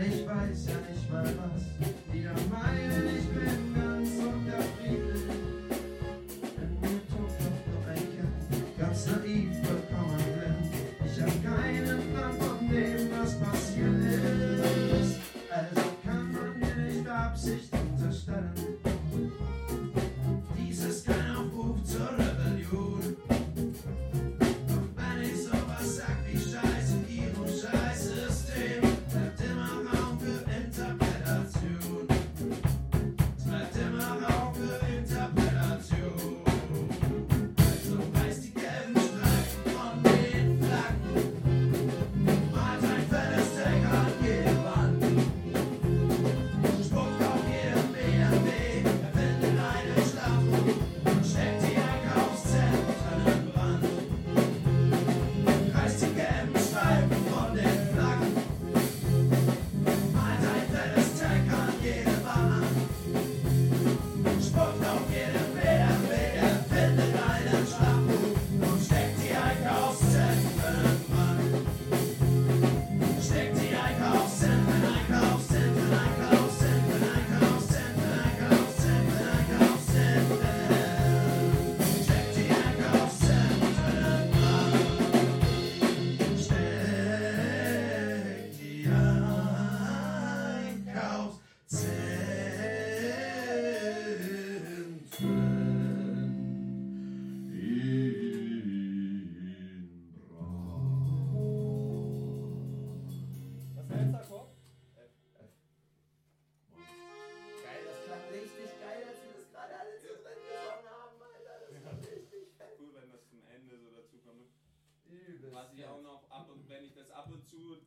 ich weiß ja nicht mal was. Wieder Meilen, ich bin ganz unterfrieden. In mir tobt doch nur ein Kind, ganz naiv wird kommen, ich hab keinen Plan von dem, was passiert. Übelst. Was ich auch noch ab und wenn ich das ab und zu